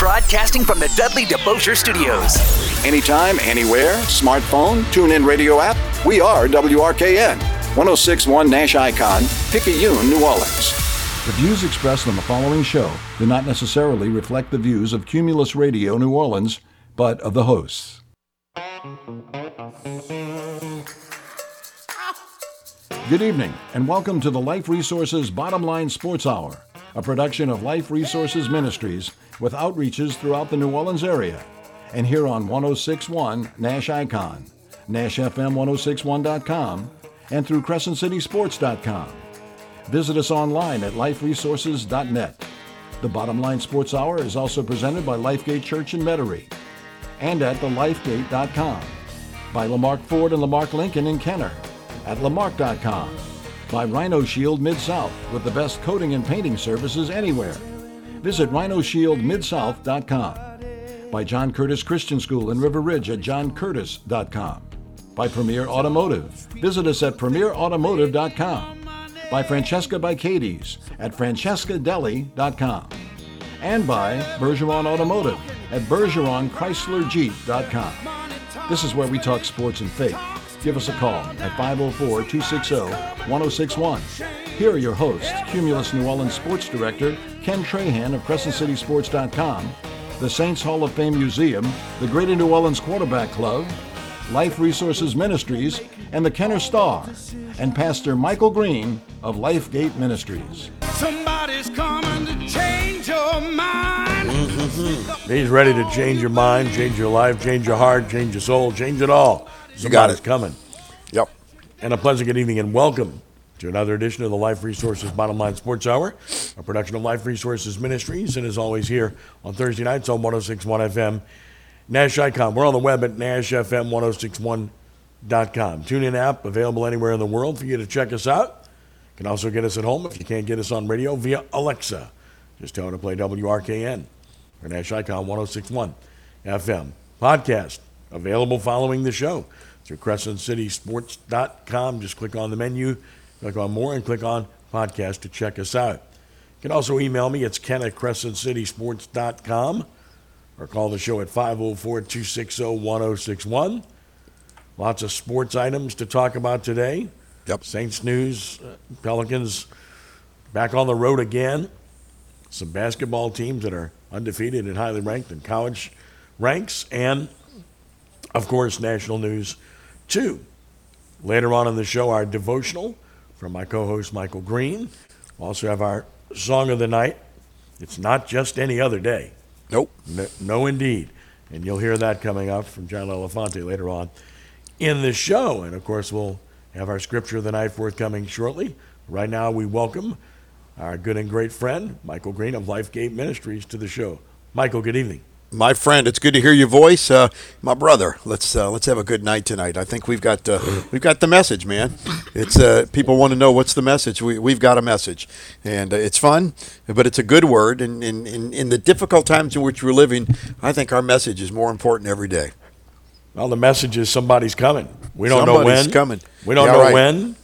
Broadcasting from the Dudley DeBosier Studios. Anytime, anywhere, smartphone, tune in radio app. We are WRKN. 1061 Nash Icon, Picayune, New Orleans. The views expressed on the following show do not necessarily reflect the views of Cumulus Radio New Orleans, but of the hosts. Good evening, and welcome to the Life Resources Bottom Line Sports Hour, a production of Life Resources Ministries with outreaches throughout the New Orleans area, and here on 1061 Nash Icon, NashFM1061.com, and through CrescentCitySports.com. Visit us online at liferesources.net. The Bottom Line Sports Hour is also presented by Lifegate Church in Metairie and at thelifegate.com, by Lamarque Ford and Lamarque Lincoln in Kenner, at lamarque.com, by Rhino Shield Mid South with the best coating and painting services anywhere. Visit rhinoshieldmidsouth.com, by John Curtis Christian School in River Ridge at johncurtis.com, by Premier Automotive. Visit us at premierautomotive.com, by Francesca by at francescadeli.com, and by Bergeron Automotive at bergeronchryslerjeep.com. This is where we talk sports and faith. Give us a call at 504 260 1061. Here are your hosts Cumulus New Orleans Sports Director Ken Trahan of CrescentCitySports.com, the Saints Hall of Fame Museum, the Greater New Orleans Quarterback Club, Life Resources Ministries, and the Kenner Star, and Pastor Michael Green of Lifegate Ministries. Somebody's coming to change your mind. He's ready to change your mind, change your life, change your heart, change your soul, change it all. You got it. coming. Yep. And a pleasant good evening and welcome to another edition of the Life Resources Bottom Line Sports Hour, a production of Life Resources Ministries, and as always here on Thursday nights on 1061 FM, Nash Icon. We're on the web at NashFM1061.com. Tune in app available anywhere in the world for you to check us out. You can also get us at home if you can't get us on radio via Alexa. Just tell her to play WRKN or Nash Icon 1061 FM. Podcast available following the show through CrescentCitySports.com. Just click on the menu, click on more, and click on podcast to check us out. You can also email me. It's ken at CrescentCitySports.com or call the show at 504 260 1061. Lots of sports items to talk about today. Yep. Saints news, uh, Pelicans back on the road again. Some basketball teams that are undefeated and highly ranked in college ranks, and of course, national news too. Later on in the show, our devotional from my co host Michael Green. We'll also have our song of the night. It's not just any other day. Nope. No, no, indeed. And you'll hear that coming up from John Elefante later on in the show. And of course, we'll have our scripture of the night forthcoming shortly. Right now, we welcome our good and great friend, Michael Green of Lifegate Ministries, to the show. Michael, good evening. My friend, it's good to hear your voice, uh, my brother. Let's uh, let's have a good night tonight. I think we've got uh, we've got the message, man. It's uh, people want to know what's the message. We we've got a message, and uh, it's fun, but it's a good word. And in, in in the difficult times in which we're living, I think our message is more important every day. Well, the message is somebody's coming. We don't know Somebody's when. coming. We don't Yeah, know right. when.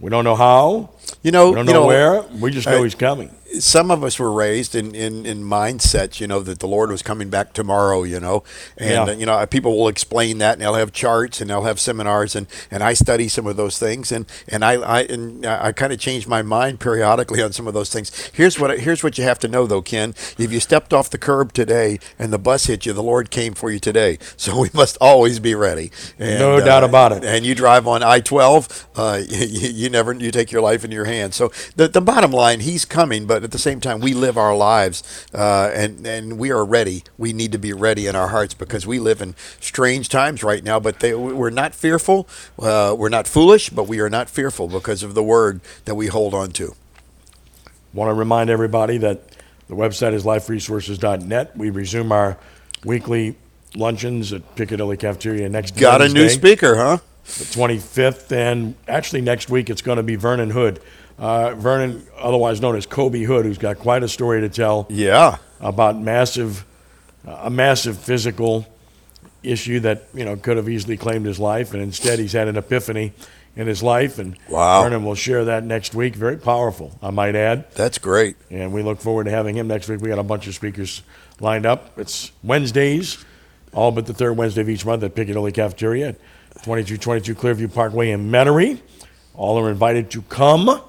We don't know how. You know, We don't you know know where. We just know I- he's coming. Some of us were raised in, in, in mindsets, you know, that the Lord was coming back tomorrow, you know, and Yeah. uh, you know, people will explain that, and they'll have charts, and they'll have seminars, and, and I study some of those things, and and I I and I kind of change my mind periodically on some of those things. Here's what here's what you have to know, though, Ken. If you stepped off the curb today and the bus hit you, the Lord came for you today, so we must always be ready. And, No doubt about it. And you drive on I twelve, uh, you, you never you take your life in your hands. So the the bottom line, He's coming, but at the same time, we live our lives, uh, and and we are ready. We need to be ready in our hearts because we live in strange times right now. But they, we're not fearful. Uh, we're not foolish, but we are not fearful because of the word that we hold on to. Want to remind everybody that the website is liferesources.net. We resume our weekly luncheons at Piccadilly Cafeteria next Got a new speaker, huh? the 25th, and actually next week it's going to be Vernon Hood. Uh, Vernon, otherwise known as Kobe Hood, who's got quite a story to tell Yeah. about massive, a massive physical issue that you know could have easily claimed his life, and instead he's had an epiphany in his life. And Wow. Vernon will share that next week. Very powerful, I might add. That's great. And we look forward to having him next week. We got a bunch of speakers lined up. It's Wednesdays, all but the third Wednesday of each month at Piccadilly Cafeteria at 2222 Clearview Parkway in Metairie. All are invited to come.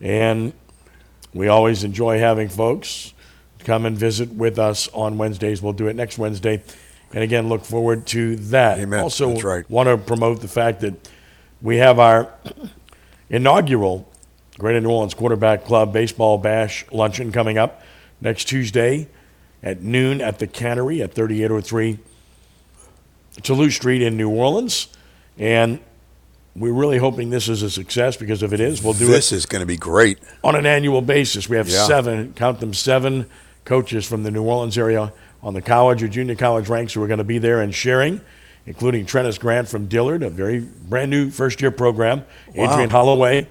And we always enjoy having folks come and visit with us on Wednesdays. We'll do it next Wednesday. And again, look forward to that. Amen. Also, That's right. want to promote the fact that we have our inaugural Greater New Orleans Quarterback Club Baseball Bash luncheon coming up next Tuesday at noon at the Cannery at 3803 Toulouse Street in New Orleans. And we're really hoping this is a success because if it is, we'll do it. this is going to be great. on an annual basis. We have Yeah. seven, count them, seven coaches from the New Orleans area on the college or junior college ranks who are going to be there and sharing, including Trennis Grant from Dillard, a very brand new first year program, Adrian Holloway,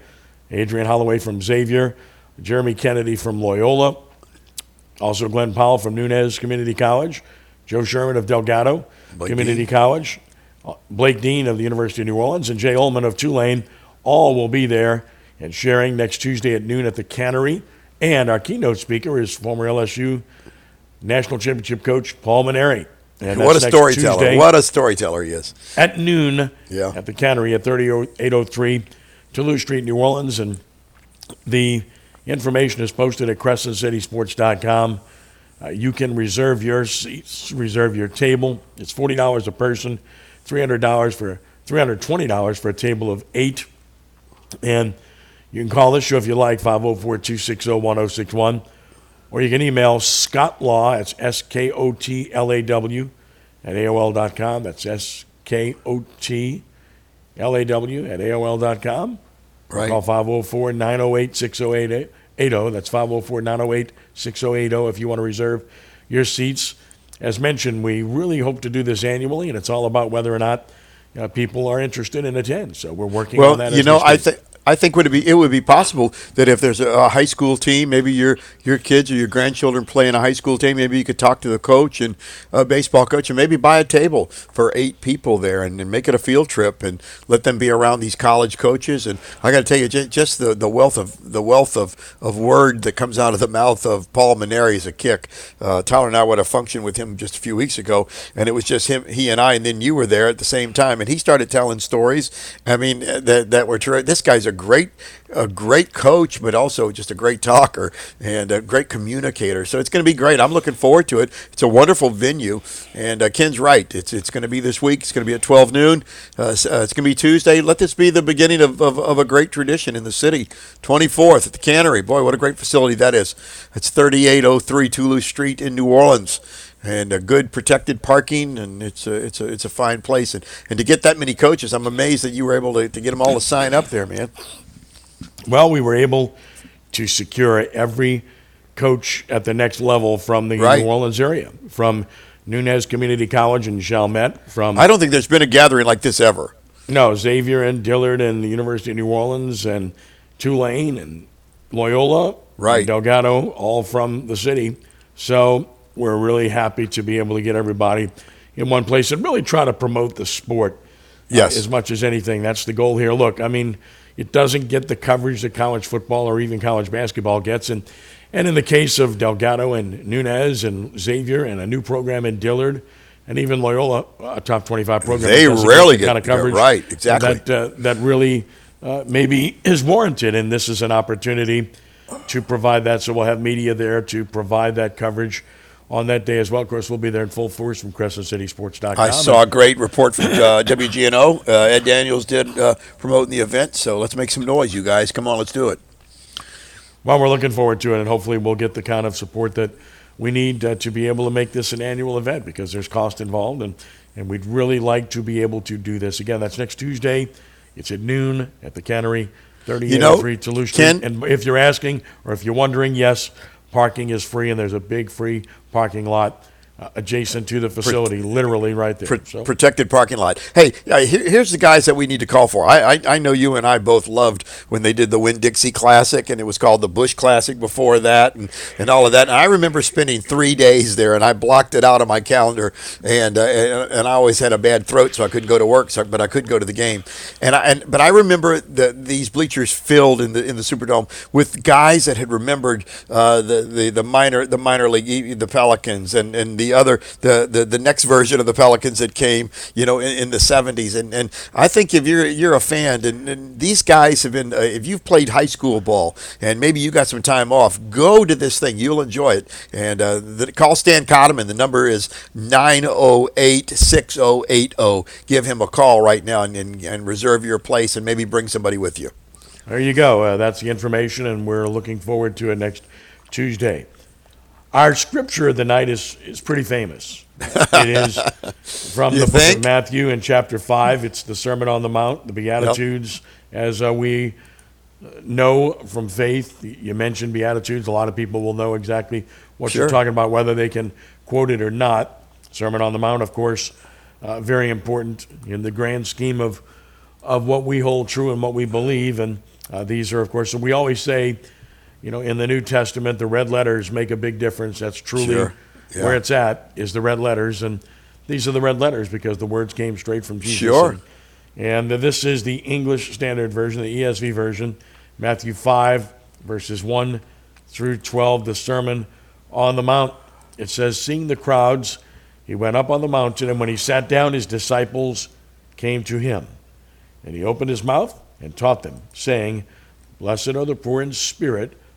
Adrian Holloway from Xavier, Jeremy Kennedy from Loyola, also Glenn Powell from Nunez Community College, Joe Sherman of Delgado Community. College, Blake Dean of the University of New Orleans, and Jay Uhlman of Tulane. All will be there and sharing next Tuesday at noon at the Cannery. And our keynote speaker is former LSU national championship coach Paul Mainieri. And what a storyteller. Tuesday What a storyteller he is. at noon Yeah. at the Cannery at 3803 Toulouse Street, New Orleans. And the information is posted at crescentcitysports.com. Uh, you can reserve your seats, reserve your table. It's $40 a person, $300 for $320 for a table of eight. And you can call this show if you like, 504 260 1061. Or you can email Scott Law, that's S K O T L A W, at AOL.com. That's S K O T L A W at AOL.com. Right. Call 504 908 6080. That's 504 908 6080 if you want to reserve your seats. As mentioned, we really hope to do this annually, and it's all about whether or not uh, people are interested and attend. So we're working on Well, that. you as know, I think. I think would it be it would be possible that if there's a, a high school team, maybe your your kids or your grandchildren play in a high school team, maybe you could talk to the coach and a baseball coach, and maybe buy a table for eight people there, and, and make it a field trip, and let them be around these college coaches. And I got to tell you, ju- just the, the wealth of the wealth of, of word that comes out of the mouth of Paul Mainieri is a kick. Uh, Tyler and I went a function with him just a few weeks ago, and it was just him, he and I, and then you were there at the same time, and he started telling stories. I mean, uh, that that were ter- this guy's a great a great coach, but also just a great talker and a great communicator. So it's going to be great. I'm looking forward to it. It's a wonderful venue, and uh, Ken's right. It's it's going to be this week. It's going to be at 12 noon. Uh, uh, it's going to be Tuesday. Let this be the beginning of, of, of a great tradition in the city. 24th at the Cannery. Boy, what a great facility that is. It's 3803 Toulouse Street in New Orleans. And a good protected parking, and it's a it's a it's a fine place, and, and to get that many coaches, I'm amazed that you were able to, to get them all to sign up there, man. Well, we were able to secure every coach at the next level from the Right. New Orleans area, from Nunez Community College in Chalmette, from I don't think there's been a gathering like this ever. no Xavier and Dillard and the University of New Orleans and Tulane and Loyola, Right. and Delgado, all from the city. So we're really happy to be able to get everybody in one place and really try to promote the sport uh, as much as anything. That's the goal here. Look, I mean, it doesn't get the coverage that college football or even college basketball gets. And, and in the case of Delgado and Nunez and Xavier and a new program in Dillard and even Loyola, a top 25 program, They rarely the kind of coverage right, exactly. That, uh, that really uh, maybe is warranted. And this is an opportunity to provide that. So we'll have media there to provide that coverage on that day as well. Of course, we'll be there in full force from CrescentCitySports.com. I saw a great report from uh, WGNO. Uh, Ed Daniels did uh, promoting the event, so let's make some noise, you guys. Come on, let's do it. Well, we're looking forward to it, and hopefully, we'll get the kind of support that we need uh, to be able to make this an annual event because there's cost involved, and, and we'd really like to be able to do this again. That's next Tuesday. It's at noon at the Cannery, 3803 You know, Toulouse. Ken- And if you're asking, or if you're wondering, yes, parking is free, and there's a big free parking lot uh, adjacent to the facility, literally right there. Pro- So- protected parking lot. Hey, uh, here, here's the guys that we need to call for. I, I I know you and I both loved when they did the Winn-Dixie Classic, and it was called the Bush Classic before that, and, and all of that. And I remember spending three days there, and I blocked it out of my calendar, and uh, and, and I always had a bad throat, so I couldn't go to work, so, but I could go to the game. And I and but I remember the, these bleachers filled in the in the Superdome with guys that had remembered uh, the, the the minor the minor league the Pelicans and and the other the, the the next version of the Pelicans that came you know in, in the 70s and and I think if you're you're a fan and, and these guys have been uh, if you've played high school ball and maybe you got some time off go to this thing. You'll enjoy it. And uh, the, call Stan Cotterman. The number is 908 6080 give him a call right now and, and, and reserve your place and maybe bring somebody with you. There you go. Uh, that's the information, and we're looking forward to it next Tuesday. Our scripture of the night is, is pretty famous. It is from the book of Matthew in chapter 5. It's the Sermon on the Mount, the Beatitudes, as uh, we know from faith. You mentioned Beatitudes. A lot of people will know exactly what Sure. you're talking about, whether they can quote it or not. Sermon on the Mount, of course, uh, very important in the grand scheme of, of what we hold true and what we believe. And uh, these are, of course, and we always say, you know, in the New Testament, the red letters make a big difference. That's truly Sure. Yeah. where it's at, is the red letters. And these are the red letters because the words came straight from Jesus. Sure. And, and this is the English Standard Version, the ESV version, Matthew 5, verses 1 through 12, the Sermon on the Mount. It says, Seeing the crowds, he went up on the mountain, and when he sat down, his disciples came to him. And he opened his mouth and taught them, saying, Blessed are the poor in spirit,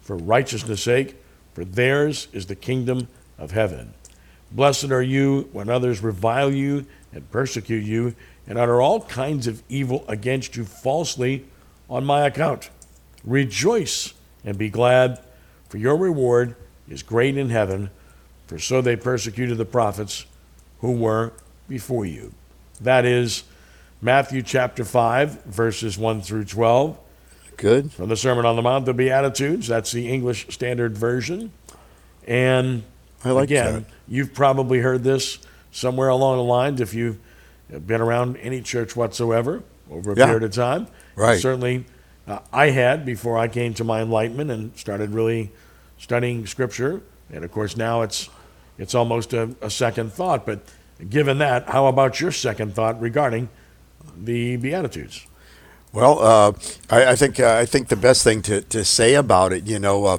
for righteousness' sake, for theirs is the kingdom of heaven. Blessed are you when others revile you and persecute you and utter all kinds of evil against you falsely on my account. Rejoice and be glad, for your reward is great in heaven, for so they persecuted the prophets who were before you. That is Matthew chapter 5, verses 1 through 12. Good From the Sermon on the Mount, the Beatitudes. That's the English Standard Version. And I like again, that. you've probably heard this somewhere along the lines if you've been around any church whatsoever over a Yeah. period of time. Right. Certainly, uh, I had before I came to my enlightenment and started really studying Scripture. And of course, now it's it's almost a, a second thought. But given that, how about your second thought regarding the Beatitudes? Well, uh, I, I think uh, I think the best thing to, to say about it, you know, uh,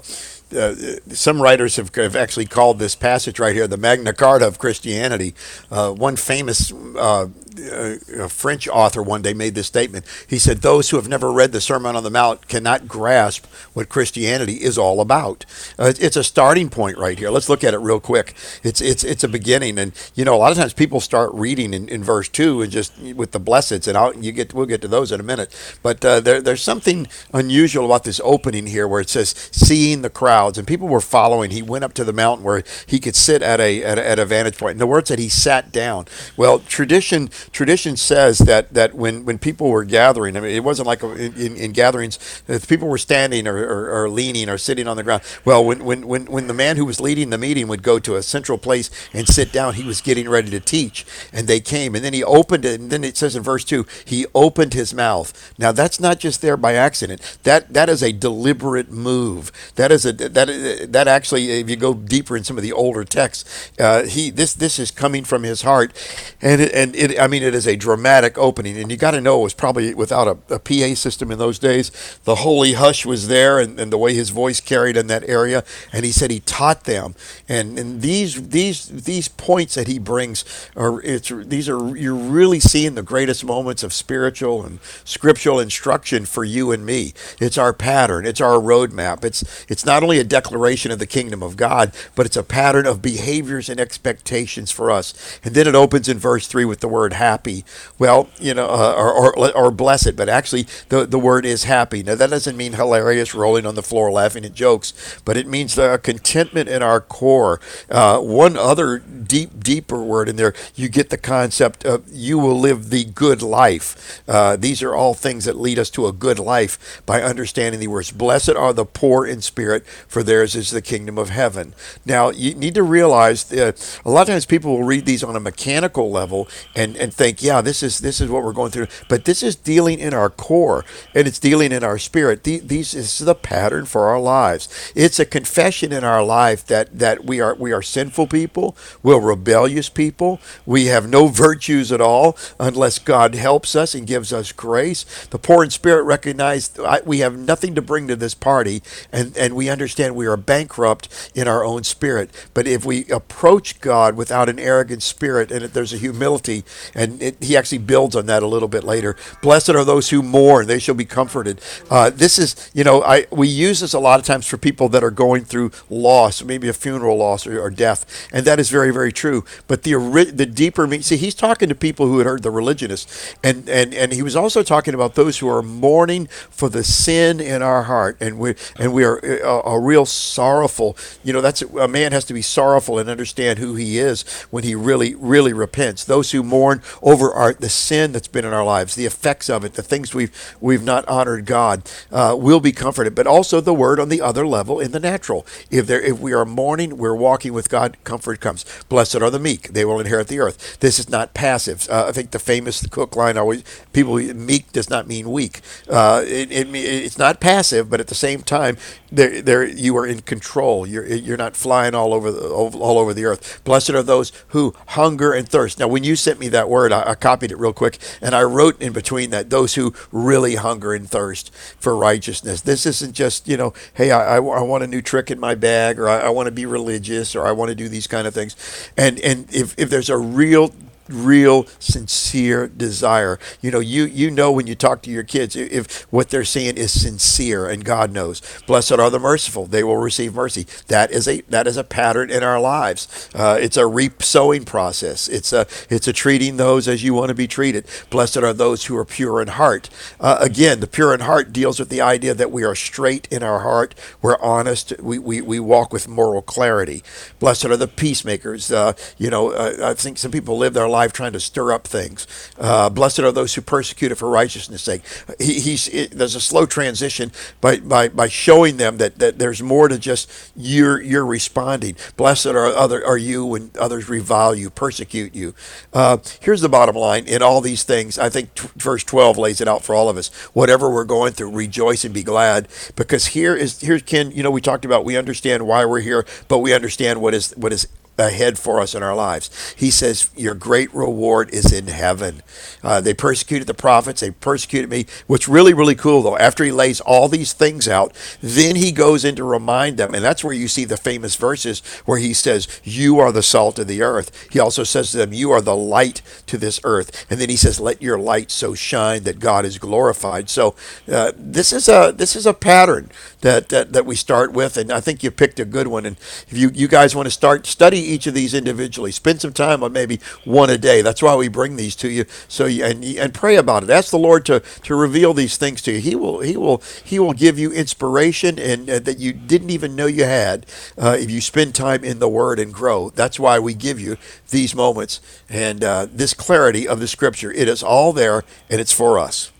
uh, some writers have, have actually called this passage right here the Magna Carta of Christianity. Uh, one famous uh, uh, French author one day made this statement. He said, "Those who have never read the Sermon on the Mount cannot grasp what Christianity is all about." Uh, it's a starting point right here. Let's look at it real quick. It's it's it's a beginning, and you know, a lot of times people start reading in, in verse two and just with the blesseds, and I'll, you get we'll get to those in a minute. But uh, there, there's something unusual about this opening here, where it says, "Seeing the crowds," and people were following. He went up to the mountain where he could sit at a at a, at a vantage point. And the word said he sat down. Well, tradition tradition says that that when when people were gathering, I mean, it wasn't like a, in, in gatherings people were standing or, or, or leaning or sitting on the ground. Well, when, when when when the man who was leading the meeting would go to a central place and sit down, he was getting ready to teach, and they came, and then he opened it, and then it says in verse two, he opened his mouth. Now that's not just there by accident. That that is a deliberate move. That is a that that actually, if you go deeper in some of the older texts, uh, he this this is coming from his heart, and it, and it I mean it is a dramatic opening, and you got to know it was probably without a, a PA system in those days. The holy hush was there, and, and the way his voice carried in that area, and he said he taught them, and and these these these points that he brings are it's these are you're really seeing the greatest moments of spiritual and scriptural instruction for you and me. It's our pattern. It's our roadmap. It's it's not only a declaration of the kingdom of God, but it's a pattern of behaviors and expectations for us. And then it opens in verse 3 with the word happy. Well, you know, uh, or, or, or blessed, but actually the, the word is happy. Now, that doesn't mean hilarious, rolling on the floor, laughing at jokes, but it means the contentment in our core. Uh, one other deep, deeper word in there, you get the concept of you will live the good life. Uh, these are all things that lead us to a good life by understanding the words. Blessed are the poor in spirit, for theirs is the kingdom of heaven. Now, you need to realize that uh, a lot of times people will read these on a mechanical level and, and think, yeah, this is this is what we're going through. But this is dealing in our core and it's dealing in our spirit. These, this is the pattern for our lives. It's a confession in our life that, that we are we are sinful people, we're rebellious people, we have no virtues at all unless God helps us and gives us grace. The poor in spirit recognize we have nothing to bring to this party, and, and we understand we are bankrupt in our own spirit. But if we approach God without an arrogant spirit, and there's a humility, and it, he actually builds on that a little bit later. Blessed are those who mourn; they shall be comforted. Uh, this is, you know, I we use this a lot of times for people that are going through loss, maybe a funeral loss or, or death, and that is very, very true. But the the deeper meaning, see, he's talking to people who had heard the religionists, and and and he was also talking about those who are mourning for the sin in our heart, and we and we are uh, a real sorrowful. You know, that's a man has to be sorrowful and understand who he is when he really, really repents. Those who mourn over our the sin that's been in our lives, the effects of it, the things we've we've not honored God, uh, will be comforted. But also the word on the other level in the natural. If there, if we are mourning, we're walking with God. Comfort comes. Blessed are the meek; they will inherit the earth. This is not passive. Uh, I think the famous Cook line always people meek does not mean weak. Uh, it, it, it's not passive, but at the same time, there, there you are in control. You're you're not flying all over the all over the earth. Blessed are those who hunger and thirst. Now, when you sent me that word, I, I copied it real quick, and I wrote in between that those who really hunger and thirst for righteousness. This isn't just you know, hey, I, I, I want a new trick in my bag, or I, I want to be religious, or I want to do these kind of things. And and if if there's a real real sincere desire. You know you you know when you talk to your kids if what they're saying is sincere and god knows. Blessed are the merciful. They will receive mercy. That is a that is a pattern in our lives. Uh, it's a reap sowing process. It's a it's a treating those as you want to be treated. Blessed are those who are pure in heart. Uh, again the pure in heart deals with the idea that we are straight in our heart. We're honest. We we, we walk with moral clarity. Blessed are the peacemakers. Uh, you know uh, i think some people live their life life trying to stir up things. Uh, blessed are those who persecute it for righteousness' sake. He, he's it, there's a slow transition by, by, by showing them that, that there's more to just you're you're responding. Blessed are other are you when others revile you, persecute you. Uh, here's the bottom line: in all these things, I think t- verse 12 lays it out for all of us. Whatever we're going through, rejoice and be glad, because here is here Ken. You know, we talked about we understand why we're here, but we understand what is what is ahead for us in our lives. He says, Your great reward is in heaven. Uh, they persecuted the prophets, they persecuted me. What's really, really cool, though, after he lays all these things out, then he goes in to remind them. And that's where you see the famous verses where he says, You are the salt of the earth. He also says to them, You are the light to this earth. And then he says, Let your light so shine that God is glorified. So uh, this is a this is a pattern that, that that we start with, and I think you picked a good one. And if you, you guys want to start study each of these individually. Spend some time on maybe one a day. That's why we bring these to you. So you, and and pray about it. Ask the Lord to to reveal these things to you. He will he will he will give you inspiration and uh, that you didn't even know you had uh, if you spend time in the Word and grow. That's why we give you these moments and uh, this clarity of the Scripture. It is all there and it's for us.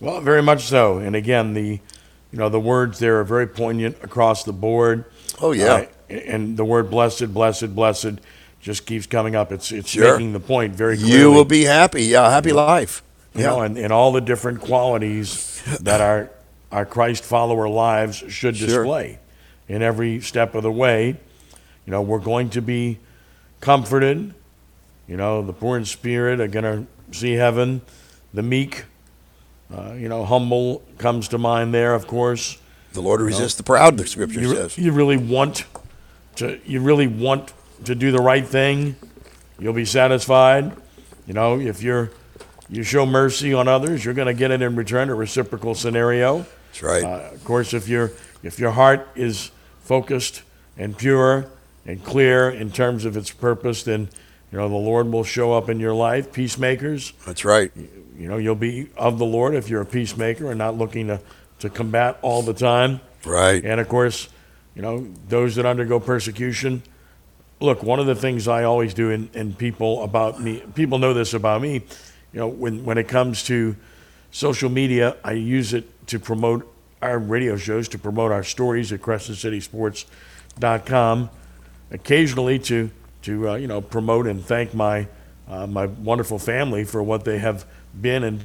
Well, very much so. And again, the you know the words there are very poignant across the board. Oh yeah. And the word blessed, blessed, blessed just keeps coming up. It's it's sure. making the point very clearly. You will be happy. Yeah, happy life. You yeah. know, and, and all the different qualities that our our Christ follower lives should display sure. in every step of the way. You know, we're going to be comforted. You know, the poor in spirit are going to see heaven. The meek, uh, you know, humble comes to mind there, of course. The Lord resists the proud, the scripture you, says. You really want to, you really want to do the right thing, you'll be satisfied. You know, if you're you show mercy on others, you're going to get it in return, a reciprocal scenario. That's right. Uh, of course, if you're if your heart is focused and pure and clear in terms of its purpose, then you know the Lord will show up in your life. Peacemakers, That's right. you know, you'll be of the Lord if you're a peacemaker and not looking to, to combat all the time. Right. And of course, you know, those that undergo persecution. Look, one of the things I always do, and, and people about me, people know this about me, you know, when, when it comes to social media, I use it to promote our radio shows, to promote our stories at CrescentCitySports.com, occasionally to, to uh, you know, promote and thank my, uh, my wonderful family for what they have been and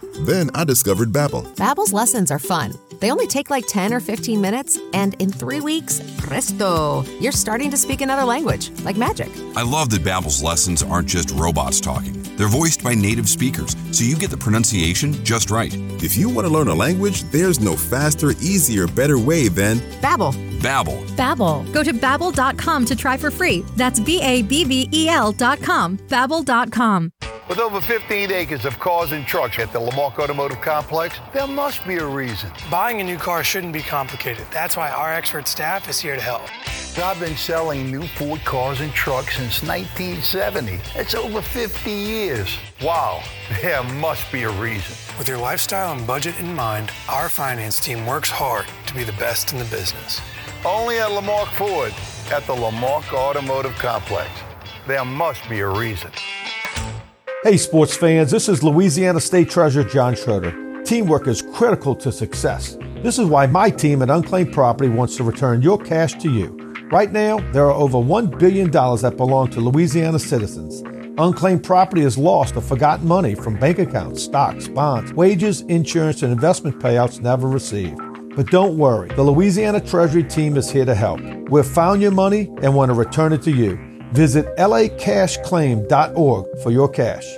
Then I discovered Babbel. Babbel's lessons are fun. They only take like 10 or 15 minutes, and in three weeks, presto, you're starting to speak another language, like magic. I love that Babbel's lessons aren't just robots talking. They're voiced by native speakers, so you get the pronunciation just right. If you want to learn a language, there's no faster, easier, better way than Babbel. Babbel. Babbel. Go to babbel.com to try for free. That's B A B B E L.com. Babbel.com. With over 15 acres of cars and trucks at the Lamarque Automotive Complex, there must be a reason. Buying a new car shouldn't be complicated. That's why our expert staff is here to help. I've been selling new Ford cars and trucks since 1970. It's over 50 years. Wow, there must be a reason. With your lifestyle and budget in mind, our finance team works hard to be the best in the business. Only at Lamarque Ford at the Lamarque Automotive Complex. There must be a reason. Hey, sports fans, this is Louisiana State Treasurer John Schroder. Teamwork is critical to success. This is why my team at Unclaimed Property wants to return your cash to you. Right now, there are over $1 billion that belong to Louisiana citizens. Unclaimed property is lost or forgotten money from bank accounts, stocks, bonds, wages, insurance, and investment payouts never received. But don't worry, the Louisiana Treasury team is here to help. We've found your money and want to return it to you. Visit lacashclaim.org for your cash.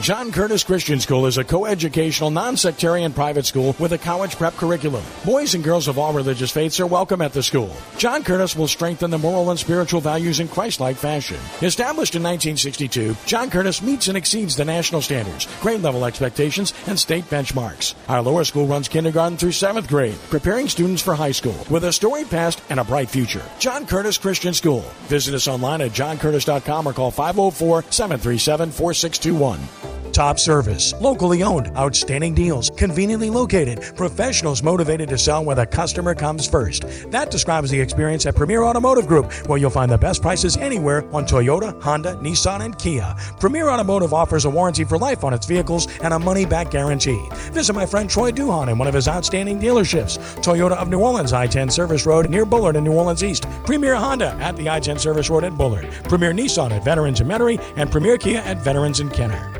John Curtis Christian School is a coeducational, non-sectarian private school with a college prep curriculum. Boys and girls of all religious faiths are welcome at the school. John Curtis will strengthen the moral and spiritual values in Christ-like fashion. Established in 1962, John Curtis meets and exceeds the national standards, grade level expectations, and state benchmarks. Our lower school runs kindergarten through seventh grade, preparing students for high school with a storied past and a bright future. John Curtis Christian School. Visit us online at johncurtis.com or call 504 737 4621. Top service, locally owned, outstanding deals, conveniently located, professionals motivated to sell where the customer comes first. That describes the experience at Premier Automotive Group, where you'll find the best prices anywhere on Toyota, Honda, Nissan, and Kia. Premier Automotive offers a warranty for life on its vehicles and a money back guarantee. Visit my friend Troy Duhon in one of his outstanding dealerships Toyota of New Orleans, I 10 Service Road near Bullard in New Orleans East, Premier Honda at the I 10 Service Road at Bullard, Premier Nissan at Veterans in Metairie, and Premier Kia at Veterans in Kenner.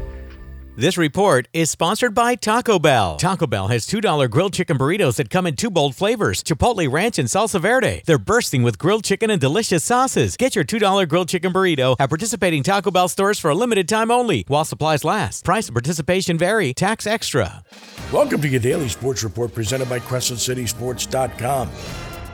This report is sponsored by Taco Bell. Taco Bell has $2 grilled chicken burritos that come in two bold flavors Chipotle Ranch and Salsa Verde. They're bursting with grilled chicken and delicious sauces. Get your $2 grilled chicken burrito at participating Taco Bell stores for a limited time only while supplies last. Price and participation vary, tax extra. Welcome to your daily sports report presented by CrescentCitySports.com.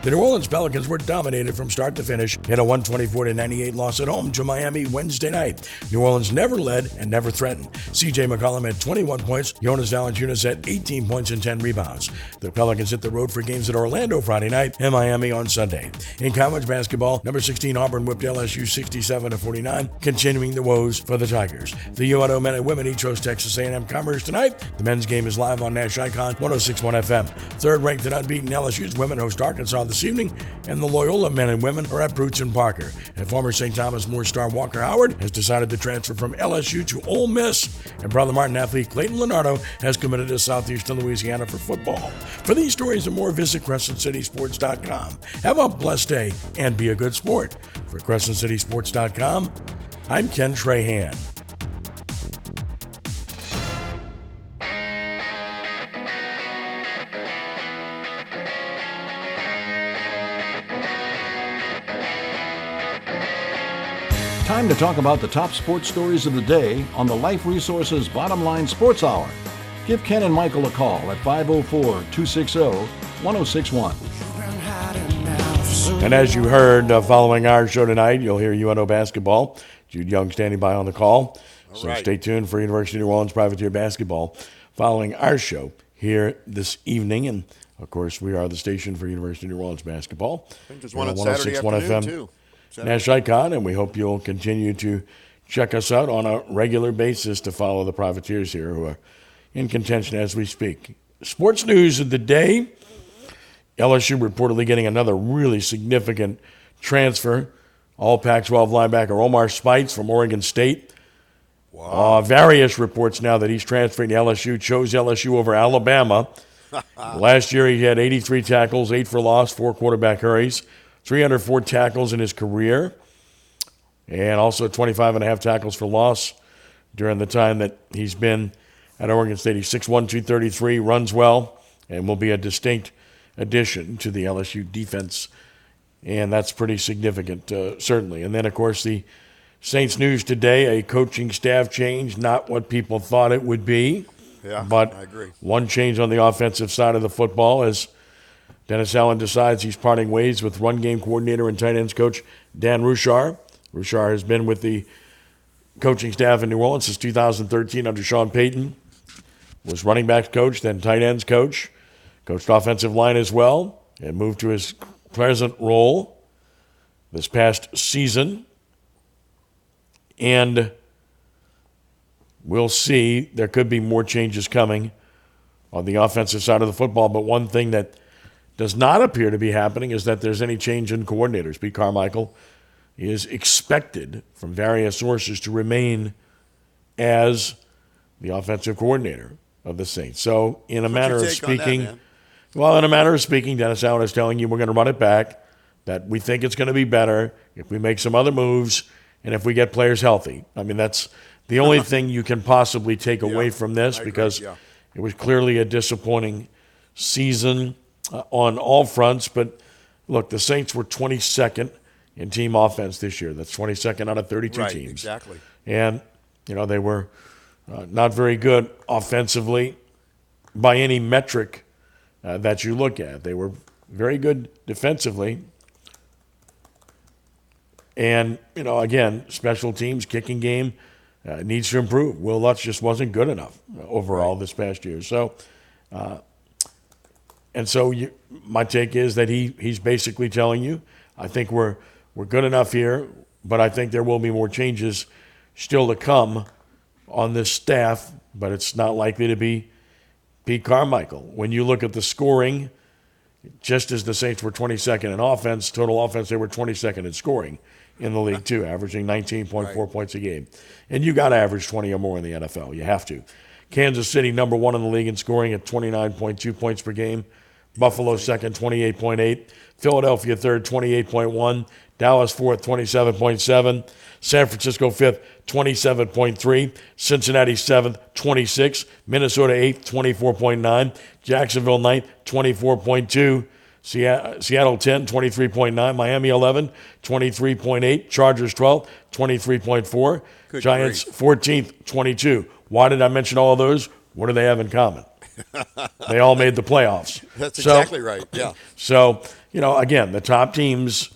The New Orleans Pelicans were dominated from start to finish in a 124 98 loss at home to Miami Wednesday night. New Orleans never led and never threatened. CJ McCollum had 21 points, Jonas Valanciunas had 18 points and 10 rebounds. The Pelicans hit the road for games at Orlando Friday night and Miami on Sunday. In college basketball, number 16 Auburn whipped LSU 67 to 49, continuing the woes for the Tigers. The UNO men and women each host Texas A&M Commerce tonight. The men's game is live on Nash Icon 1061 FM. Third ranked and unbeaten LSU's women host Arkansas this evening, and the Loyola men and women are at Brewton-Parker. And former St. Thomas More star Walker Howard has decided to transfer from LSU to Ole Miss, and Brother Martin athlete Clayton Leonardo has committed to Southeastern Louisiana for football. For these stories and more, visit CrescentCitySports.com. Have a blessed day and be a good sport. For CrescentCitySports.com, I'm Ken Trahan. Time to talk about the top sports stories of the day on the Life Resources Bottom Line Sports Hour. Give Ken and Michael a call at 504 260 1061. And as you heard uh, following our show tonight, you'll hear UNO basketball. Jude Young standing by on the call. so right. stay tuned for University of New Orleans Privateer basketball following our show here this evening. And of course, we are the station for University of New Orleans basketball. I think there's one on on Saturday 106.1 afternoon, FM. too. Nash Icon, and we hope you'll continue to check us out on a regular basis to follow the Privateers here who are in contention as we speak. Sports news of the day LSU reportedly getting another really significant transfer. All Pac 12 linebacker Omar Speights from Oregon State. Wow. Uh, various reports now that he's transferring to LSU, chose LSU over Alabama. Last year, he had 83 tackles, eight for loss, four quarterback hurries, 304 tackles in his career, and also 25 and a half tackles for loss during the time that he's been at Oregon State. He's 6'1, 233, runs well, and will be a distinct addition to the LSU defense. And that's pretty significant, uh, certainly. And then, of course, the Saints news today a coaching staff change, not what people thought it would be. Yeah, but one change on the offensive side of the football as Dennis Allen decides he's parting ways with run game coordinator and tight ends coach Dan Roushar. Roushar has been with the coaching staff in New Orleans since 2013 under Sean Payton. Was running backs coach, then tight ends coach, coached offensive line as well, and moved to his present role this past season. And we'll see. There could be more changes coming on the offensive side of the football. But one thing that does not appear to be happening is that there's any change in coordinators. Pete Carmichael is expected from various sources to remain as the offensive coordinator of the Saints. So, in a What's manner of on that, speaking, well, in a manner of speaking, Dennis Allen is telling you we're going to run it back, that we think it's going to be better if we make some other moves and if we get players healthy. I mean, that's the only thing you can possibly take away from this because yeah. it was clearly a disappointing season uh, on all fronts. But look, the Saints were 22nd in team offense this year. That's 22nd out of 32 Right, teams. exactly. And, you know, they were uh, not very good offensively by any metric uh, that you look at. They were very good defensively. And, you know, again, special teams, kicking game uh, needs to improve. Wil Lutz just wasn't good enough overall this past year. So, uh, and so you, my take is that he, he's basically telling you, I think we're, we're good enough here, but I think there will be more changes still to come on this staff, but it's not likely to be Pete Carmichael. When you look at the scoring, just as the Saints were 22nd in offense, total offense, they were 22nd in scoring in the league too, averaging 19.4 points a game. And you got to average 20 or more in the NFL. You have to. Kansas City, number one in the league in scoring at 29.2 points per game. Buffalo second, 28.8. Philadelphia third, 28.1. Dallas fourth, 27.7. San Francisco fifth, 27.3. Cincinnati seventh, 26. Minnesota eighth, 24.9. Jacksonville ninth, 24.2. Seattle 10, 23.9. Miami 11, 23.8. Chargers 12, 23.4. Good Giants grief. 14th, 22. Why did I mention all of those? What do they have in common? They all made the playoffs. That's So- exactly right. Yeah. So, you know, again, the top teams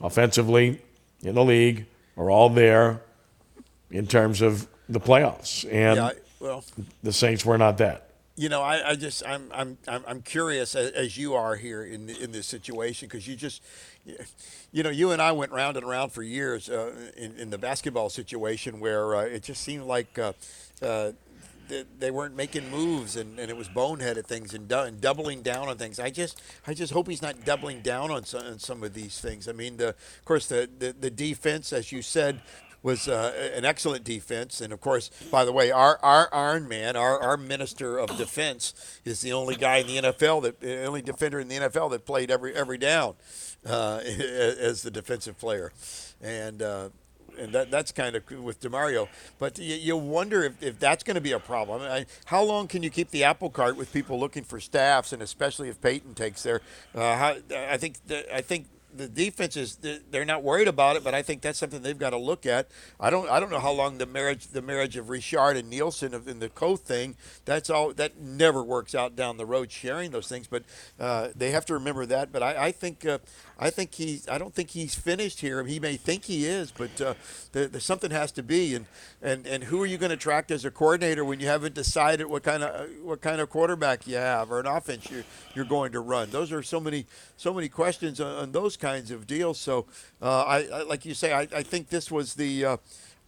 offensively in the league are all there in terms of the playoffs. And Yeah, well- the Saints were not that. You know, I, I just I'm I'm I'm curious as, as you are here in in this situation because you just, you know, you and I went round and around for years uh, in in the basketball situation where uh, it just seemed like. Uh, uh, they- weren't making moves and, and it was boneheaded things and, du- and doubling down on things. I just I just hope he's not doubling down on some, on some of these things. I mean, the, of course, the, the, the defense, as you said, was uh, an excellent defense. And of course, by the way, our, our Iron Man, our, our minister of defense, is the only guy in the NFL that the only defender in the NFL that played every every down uh, as the defensive player, and. Uh, and that, that's kind of with Demario. But you, you wonder if, if that's going to be a problem. I, how long can you keep the apple cart with people looking for staffs, and especially if Payton takes there? Uh, how, I think the, I think the defense is they're not worried about it, but I think that's something they've got to look at. I don't I don't know how long the marriage the marriage of Richard and Nielsen in the co thing. That's all that never works out down the road sharing those things, but uh, they have to remember that. But I, I think. Uh, I think he's. I don't think he's finished here. He may think he is, but uh, something has to be. And and and who are you going to attract as a coordinator when you haven't decided what kind of what kind of quarterback you have or an offense you're you're going to run? Those are so many so many questions on, on those kinds of deals. So uh, I, I like you say. I, I think this was the. Uh,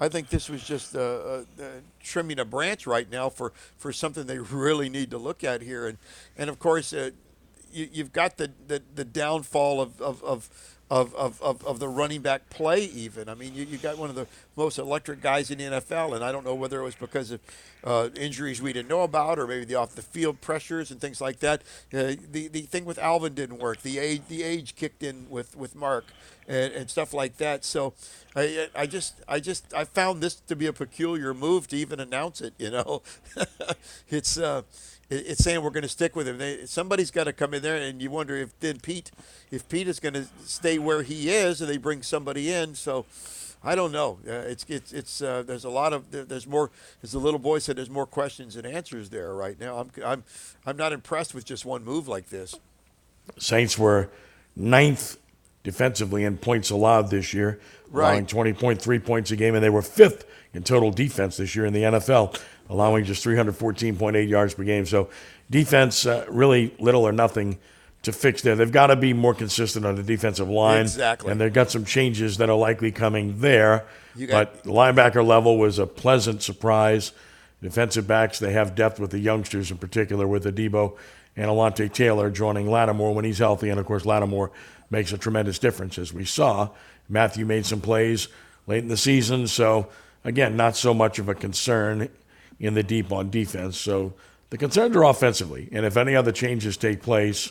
I think this was just uh, uh, uh, trimming a branch right now for, for something they really need to look at here, and and of course uh, you, you've got the, the, the downfall of, of, of, of, of, of, the running back play even. I mean, you, you got one of the most electric guys in the NFL, and I don't know whether it was because of uh, injuries we didn't know about or maybe the off the field pressures and things like that. Uh, the, the thing with Alvin didn't work. The age, the age kicked in with, with Mark and, and stuff like that. So I, I just, I just, I found this to be a peculiar move to even announce it, you know. it's, uh, it- it's saying we're going to stick with him. They, somebody's got to come in there, and you wonder if then Pete, if Pete is going to stay where he is, and they bring somebody in. So, I don't know. Uh, it's it's it's uh, there's a lot of there's more. As the little boy said, there's more questions than answers there right now. I'm I'm I'm not impressed with just one move like this. Saints were ninth defensively in points allowed this year, allowing 20.3 points a game, and they were fifth in total defense this year in the NFL, allowing just 314.8 yards per game. So defense, uh, really little or nothing to fix there. They've got to be more consistent on the defensive line. Exactly. And they've got some changes that are likely coming there. Got- but the linebacker level was a pleasant surprise. Defensive backs, they have depth with the youngsters in particular, with Adebo and Alontae Taylor joining Lattimore when he's healthy. And of course, Lattimore makes a tremendous difference, as we saw. Mathieu made some plays late in the season. So, again, not so much of a concern in the deep on defense. So, the concerns are offensively. And if any other changes take place,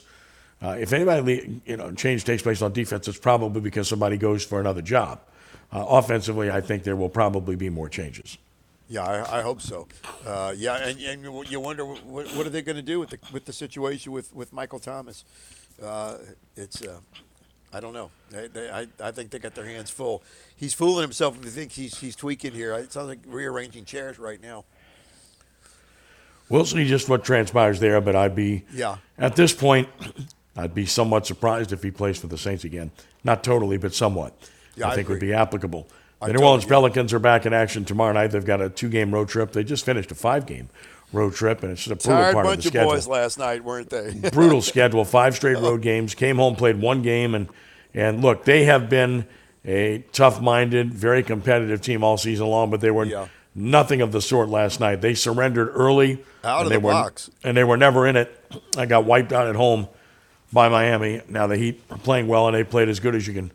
uh, if anybody, you know, change takes place on defense, it's probably because somebody goes for another job. Uh, offensively, I think there will probably be more changes. Yeah, I, I hope so. Uh, yeah, and, and you- wonder what, what are they going to do with the with the situation with, with Michael Thomas? Uh, it's uh, I don't know. They, they, I, I think they got their hands full. He's fooling himself if he thinks he's he's tweaking here. It sounds like rearranging chairs right now. We'll see just what transpires there, but I'd be Yeah. at this point, I'd be somewhat surprised if he plays for the Saints again. Not totally, but somewhat. Yeah, I I think would be applicable. I The New Orleans totally- Pelicans are back in action tomorrow night. They've got a two-game road trip. They just finished a five-game road trip, and it's just a brutal Tired part bunch of the of schedule. boys last night, weren't they? brutal schedule. Five straight road games. Came home, played one game, and and look, they have been a tough-minded, very competitive team all season long, but they were Yeah. nothing of the sort last night. They surrendered early. Out of they the were, box. and they were never in it. I got wiped out at home by Miami. Now the Heat are playing well, and they played as good as you can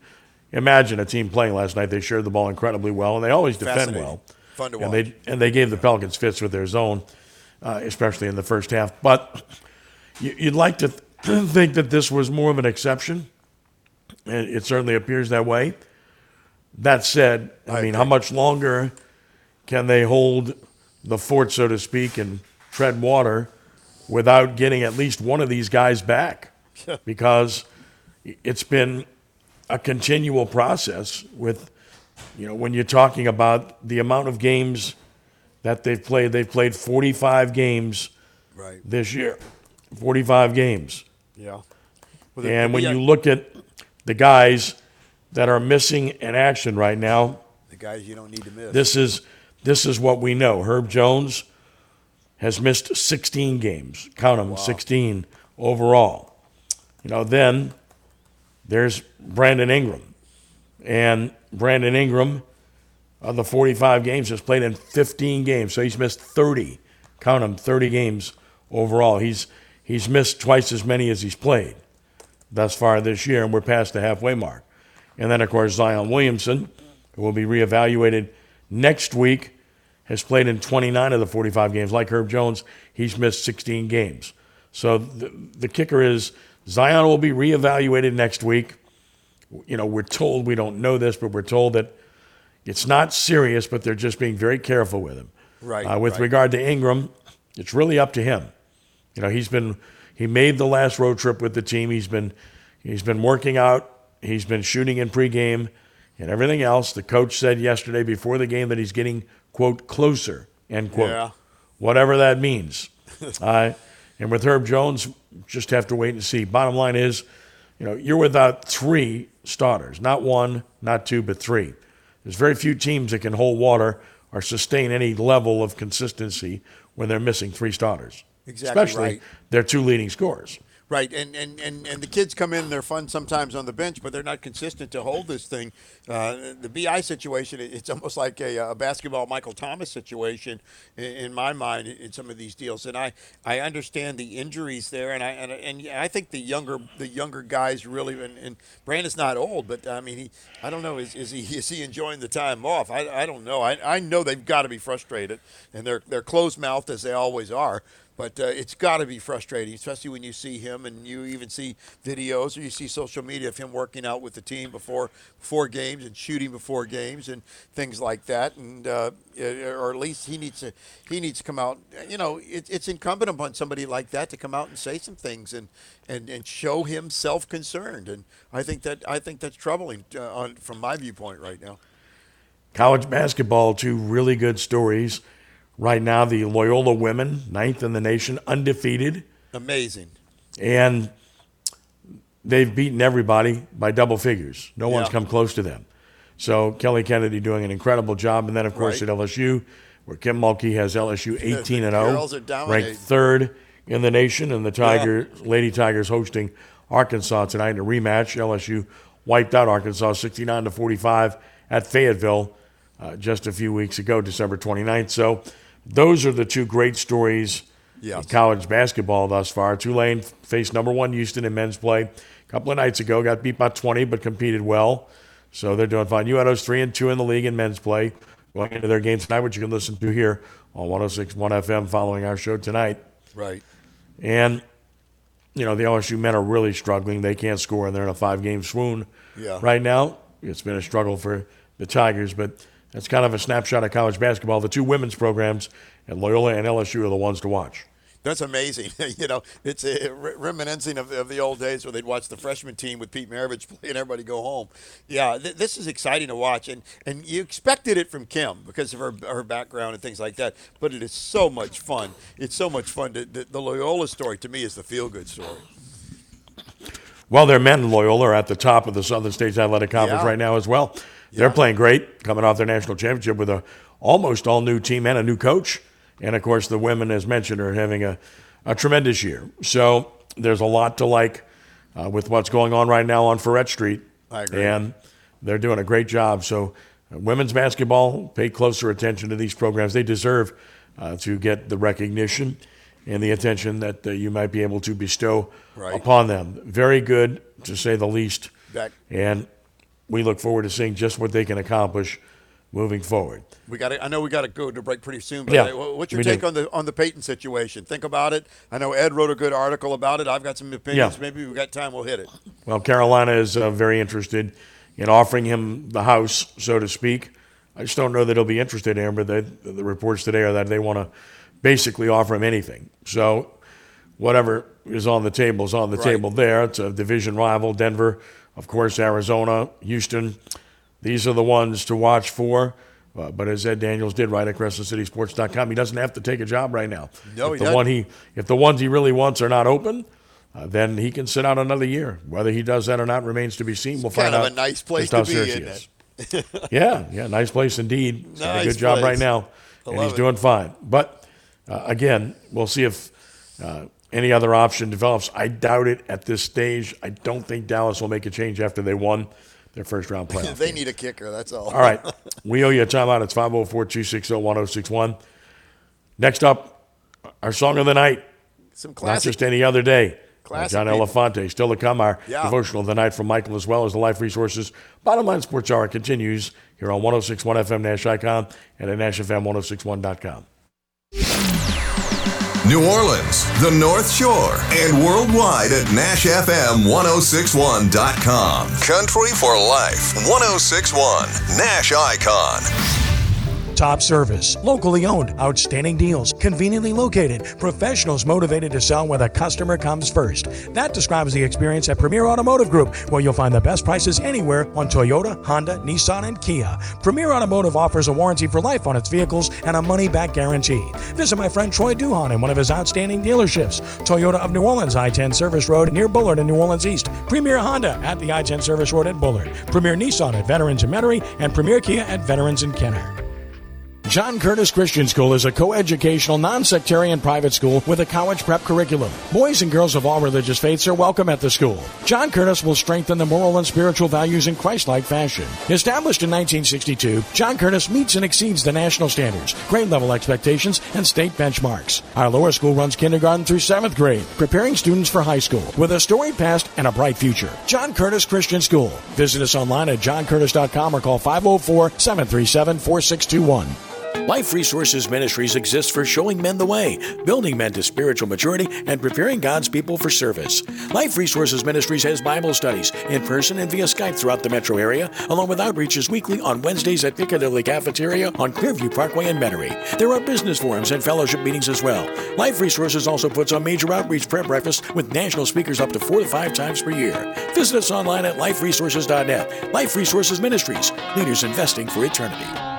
imagine a team playing last night. They shared the ball incredibly well, and they always defend well. Fun to and watch. they and they gave the Pelicans fits with their zone, uh, especially in the first half. But you- you'd like to th- think that this was more of an exception. and It certainly appears that way. That said, I, I mean, how much longer can they hold the fort, so to speak, and tread water without getting at least one of these guys back? because it's been a continual process with, you know, when you're talking about the amount of games that they've played. They've played 45 games Right. this year. 45 games. Yeah. Well, and when the- you look at the guys that are missing in action right now, the guys you don't need to miss. this is this is what we know. Herb Jones has missed 16 games. Count them, 16 overall. You know, then there's Brandon Ingram. And Brandon Ingram, of the 45 games, has played in 15 games. So he's missed 30. Count them, 30 games overall. He's he's missed twice as many as he's played thus far this year, and we're past the halfway mark. And then, of course, Zion Williamson, who will be reevaluated next week, has played in 29 of the 45 games. Like Herb Jones, he's missed 16 games. So the, the kicker is Zion will be reevaluated next week. You know, we're told, we don't know this, but we're told that it's not serious, but they're just being very careful with him. Right, Uh, with right. regard to Ingram, it's really up to him. You know, he's been he made the last road trip with the team. He's been he's been working out. He's been shooting in pregame and everything else. The coach said yesterday before the game that he's getting quote closer end quote. Yeah. Whatever that means. uh, and with Herb Jones, just have to wait and see. Bottom line is, you know, you're without three starters, not one, not two, but three. There's very few teams that can hold water or sustain any level of consistency when they're missing three starters. Exactly Especially right. their two leading scorers. Right, and, and, and, and the kids come in, and they're fun sometimes on the bench, but they're not consistent to hold this thing. Uh, the BI situation, it's almost like a, a basketball Michael Thomas situation in, in my mind in some of these deals. And I, I understand the injuries there, and I and, and I think the younger the younger guys really and, and Brandon's not old, but I mean he I don't know is, is he is he enjoying the time off? I, I don't know. I, I know they've got to be frustrated, and they're they're closed mouthed as they always are. But uh, it's got to be frustrating, especially when you see him and you even see videos or you see social media of him working out with the team before before games and shooting before games and things like that. And uh, or at least he needs to he needs to come out. You know, it, it's incumbent upon somebody like that to come out and say some things and and, and show himself concerned. And I think that I think that's troubling uh, on from my viewpoint right now. College basketball, two really good stories. Right now, the Loyola women, ninth in the nation, undefeated. Amazing. And they've beaten everybody by double figures. No one's come close to them. So Kelly Kennedy doing an incredible job. And then, of course, Right. at LSU, where Kim Mulkey has LSU 18 and 0, girls are dominating. ranked third in the nation, and the Tiger Lady Tigers hosting Arkansas tonight in a rematch. LSU wiped out Arkansas 69 to 45 at Fayetteville uh, just a few weeks ago, December 29th. So those are the two great stories Yes. in college basketball thus far. Tulane faced number one Houston in men's play a couple of nights ago, got beat by 20, but competed well. So they're doing fine. UNO's three and two in the league in men's play. Going into their game tonight, which you can listen to here on 106.1 FM following our show tonight. Right. And, you know, the LSU men are really struggling. They can't score, and they're in a five game swoon Yeah. right now. It's been a struggle for the Tigers, but that's kind of a snapshot of college basketball. The two women's programs, at Loyola and LSU, are the ones to watch. That's amazing. you know, it's a re- reminiscing of, of the old days where they'd watch the freshman team with Pete Maravich play and everybody go home. Yeah, th- this is exciting to watch, and and you expected it from Kim because of her her background and things like that. But it is so much fun. It's so much fun. To, the, the Loyola story to me is the feel good story. Well, their men Loyola are at the top of the Southern States Athletic Conference Yeah. right now as well. They're playing great, coming off their national championship with a almost all new team and a new coach. And of course, the women, as mentioned, are having a, a tremendous year. So there's a lot to like uh, with what's going on right now on Freret Street. I agree. And they're doing a great job. So, uh, women's basketball, pay closer attention to these programs. They deserve uh, to get the recognition and the attention that uh, you might be able to bestow Right. upon them. Very good, to say the least. Back. And we look forward to seeing just what they can accomplish moving forward. We got. I know we got to go to break pretty soon. But Yeah, uh, what's your take do. on the on the Payton situation? Think about it. I know Ed wrote a good article about it. I've got some opinions. Yeah. Maybe we got time. We'll hit it. Well, Carolina is uh, very interested in offering him the house, so to speak. I just don't know that he'll be interested, Amber. The, the reports today are that they want to basically offer him anything. So whatever is on the table is on the Right. table there. It's a division rival. Denver, of course, Arizona, Houston. These are the ones to watch for. Uh, but as Ed Daniels did write at CrescentCitySports.com, he doesn't have to take a job right now. No, if he the doesn't. he if the ones he really wants are not open, uh, then he can sit out another year. Whether he does that or not remains to be seen. We'll kind find of out. a nice place to be, isn't it? yeah, yeah, nice place indeed. He's got a Nice good job place. right now, I and he's it. doing fine. But uh, again, we'll see if uh, any other option develops. I doubt it at this stage. I don't think Dallas will make a change after they won their first round playoff. they need a kicker. That's all. All right, we owe you a timeout. It's 504-260-1061. Next up, our song of the night. Some Not just any other day. Classic John people. Elefante. Still to come, our Yeah. devotional of the night from Michael, as well as the Life Resources. Bottom line sports hour continues here on 1061 FM Nash Icon and at NashFM1061.com. New Orleans, the North Shore, and worldwide at NashFM1061.com. Country for Life 1061, Nash Icon. Top service, locally owned, outstanding deals, conveniently located, professionals motivated to sell where the customer comes first. That describes the experience at Premier Automotive Group, where you'll find the best prices anywhere on Toyota, Honda, Nissan, and Kia. Premier Automotive offers a warranty for life on its vehicles and a money back guarantee. Visit my friend Troy Duhon in one of his outstanding dealerships Toyota of New Orleans, I 10 Service Road near Bullard in New Orleans East, Premier Honda at the I 10 Service Road at Bullard, Premier Nissan at Veterans in Metairie, and Premier Kia at Veterans in Kenner. John Curtis Christian School is a coeducational, non-sectarian private school with a college prep curriculum. Boys and girls of all religious faiths are welcome at the school. John Curtis will strengthen the moral and spiritual values in Christ-like fashion. Established in 1962, John Curtis meets and exceeds the national standards, grade level expectations, and state benchmarks. Our lower school runs kindergarten through seventh grade, preparing students for high school with a storied past and a bright future. John Curtis Christian School. Visit us online at johncurtis.com or call 504 737 4621. Life Resources Ministries exists for showing men the way, building men to spiritual maturity, and preparing God's people for service. Life Resources Ministries has Bible studies in person and via Skype throughout the metro area, along with outreaches weekly on Wednesdays at Piccadilly Cafeteria on Clearview Parkway in Metairie. There are business forums and fellowship meetings as well. Life Resources also puts on major outreach prayer breakfasts with national speakers up to four to five times per year. Visit us online at liferesources.net. Life Resources Ministries, leaders investing for eternity.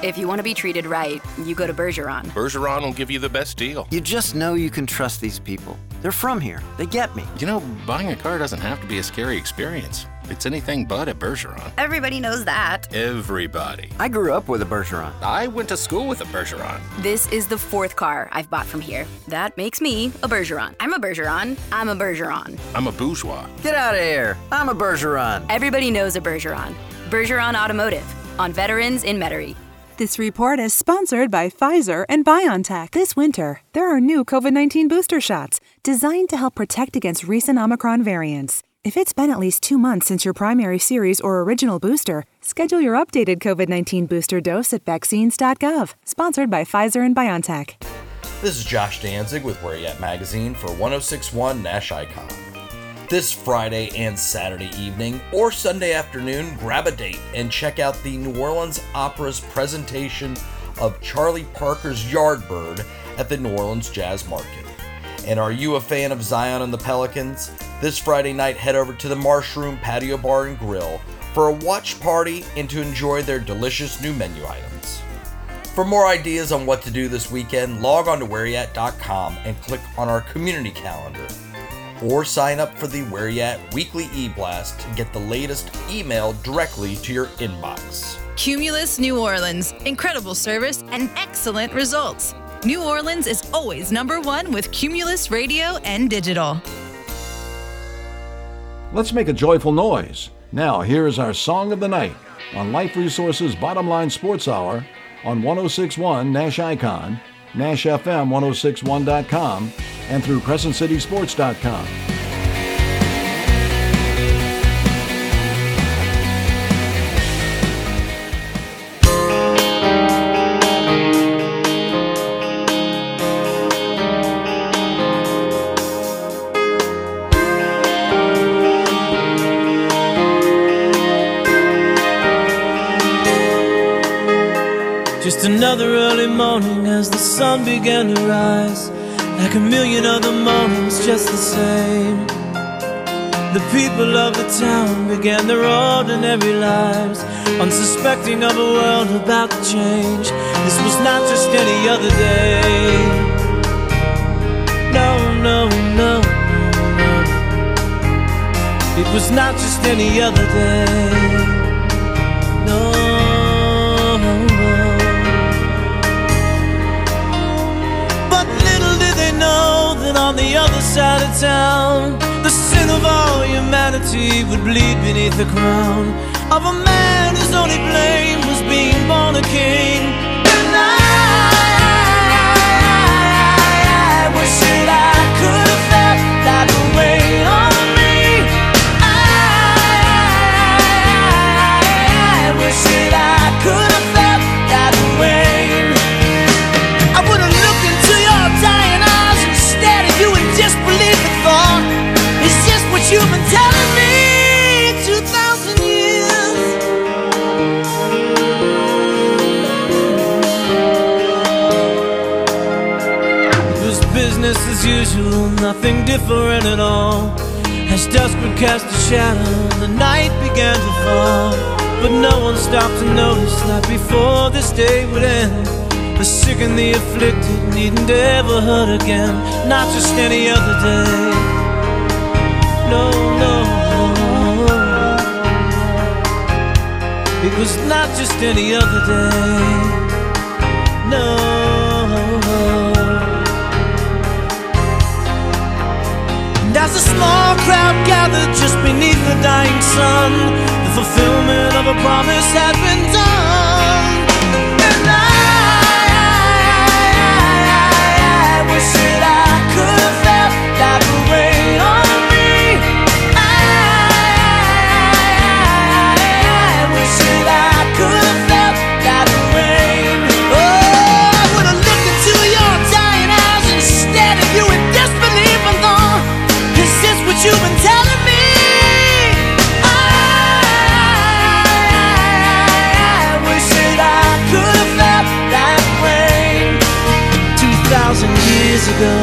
If you want to be treated right, you go to Bergeron. Bergeron will give you the best deal. You just know you can trust these people. They're from here. They get me. You know, buying a car doesn't have to be a scary experience. It's anything but at Bergeron. Everybody knows that. Everybody. I grew up with a Bergeron. I went to school with a Bergeron. This is the fourth car I've bought from here. That makes me a Bergeron. I'm a Bergeron. I'm a Bergeron. I'm a bourgeois. Get out of here. I'm a Bergeron. Everybody knows a Bergeron. Bergeron Automotive on Veterans in Metairie. This report is sponsored by Pfizer and BioNTech. This winter, there are new COVID 19 booster shots designed to help protect against recent Omicron variants. If it's been at least two months since your primary series or original booster, schedule your updated COVID 19 booster dose at vaccines.gov. Sponsored by Pfizer and BioNTech. This is Josh Danzig with Where Y'at Magazine for 1061 Nash Icon. This Friday and Saturday evening or Sunday afternoon, grab a date and check out the New Orleans Opera's presentation of Charlie Parker's Yardbird at the New Orleans Jazz Market. And are you a fan of Zion and the Pelicans? This Friday night, head over to the Marshroom Patio Bar and Grill for a watch party and to enjoy their delicious new menu items. For more ideas on what to do this weekend, log on to whereyat.com and click on our community calendar. Or sign up for the Where Y'at weekly e-blast to get the latest email directly to your inbox. Cumulus New Orleans. Incredible service and excellent results. New Orleans is always number one with Cumulus Radio and Digital. Let's make a joyful noise. Now, here is our song of the night on Life Resources Bottom Line Sports Hour on 1061 Nash Icon, NashFM1061.com, and through CrescentCitySports.com. another early morning as the sun began to rise. Like a million other mornings, just the same. The people of the town began their ordinary lives, unsuspecting of a world about to change. This was not just any other day. No, no, no, no. It was not just any other day. No. On the other side of town, the sin of all humanity would bleed beneath the crown of a man whose only blame was being born a king. You've been telling me? 2,000 years. Business as usual, nothing different at all. As dusk would cast a shadow, the night began to fall. But no one stopped to notice that before this day would end, the sick and the afflicted needn't ever hurt again. Not just any other day. No, no. It was not just any other day. No. And as a small crowd gathered just beneath the dying sun, the fulfillment of a promise had been done. Thousand years ago.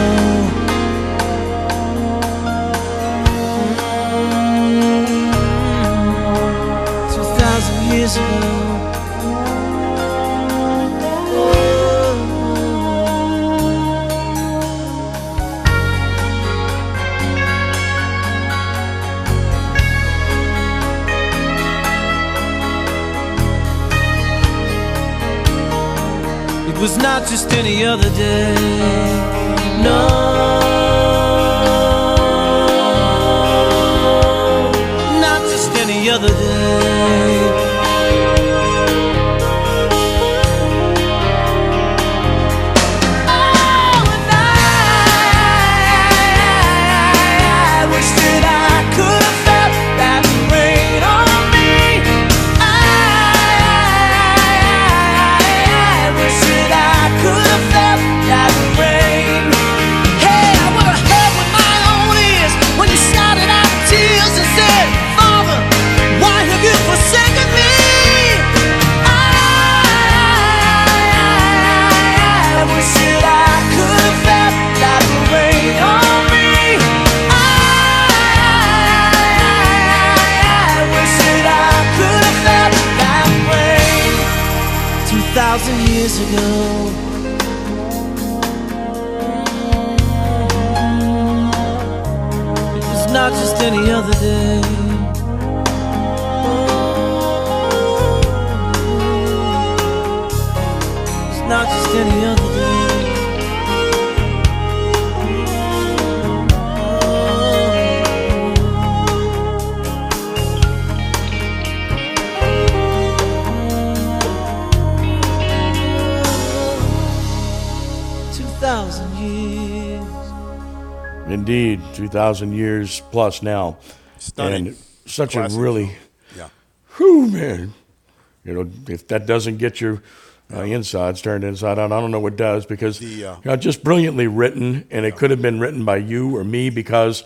Two thousand years ago. Not just any other day. No. Years ago. Indeed, 2,000 years plus now. Stunning. And such Classic a really, Yeah. whew, man. You know, if that doesn't get your uh, insides turned inside out, I don't know what does because The, uh, you know, just brilliantly written, and it could have been written by you or me because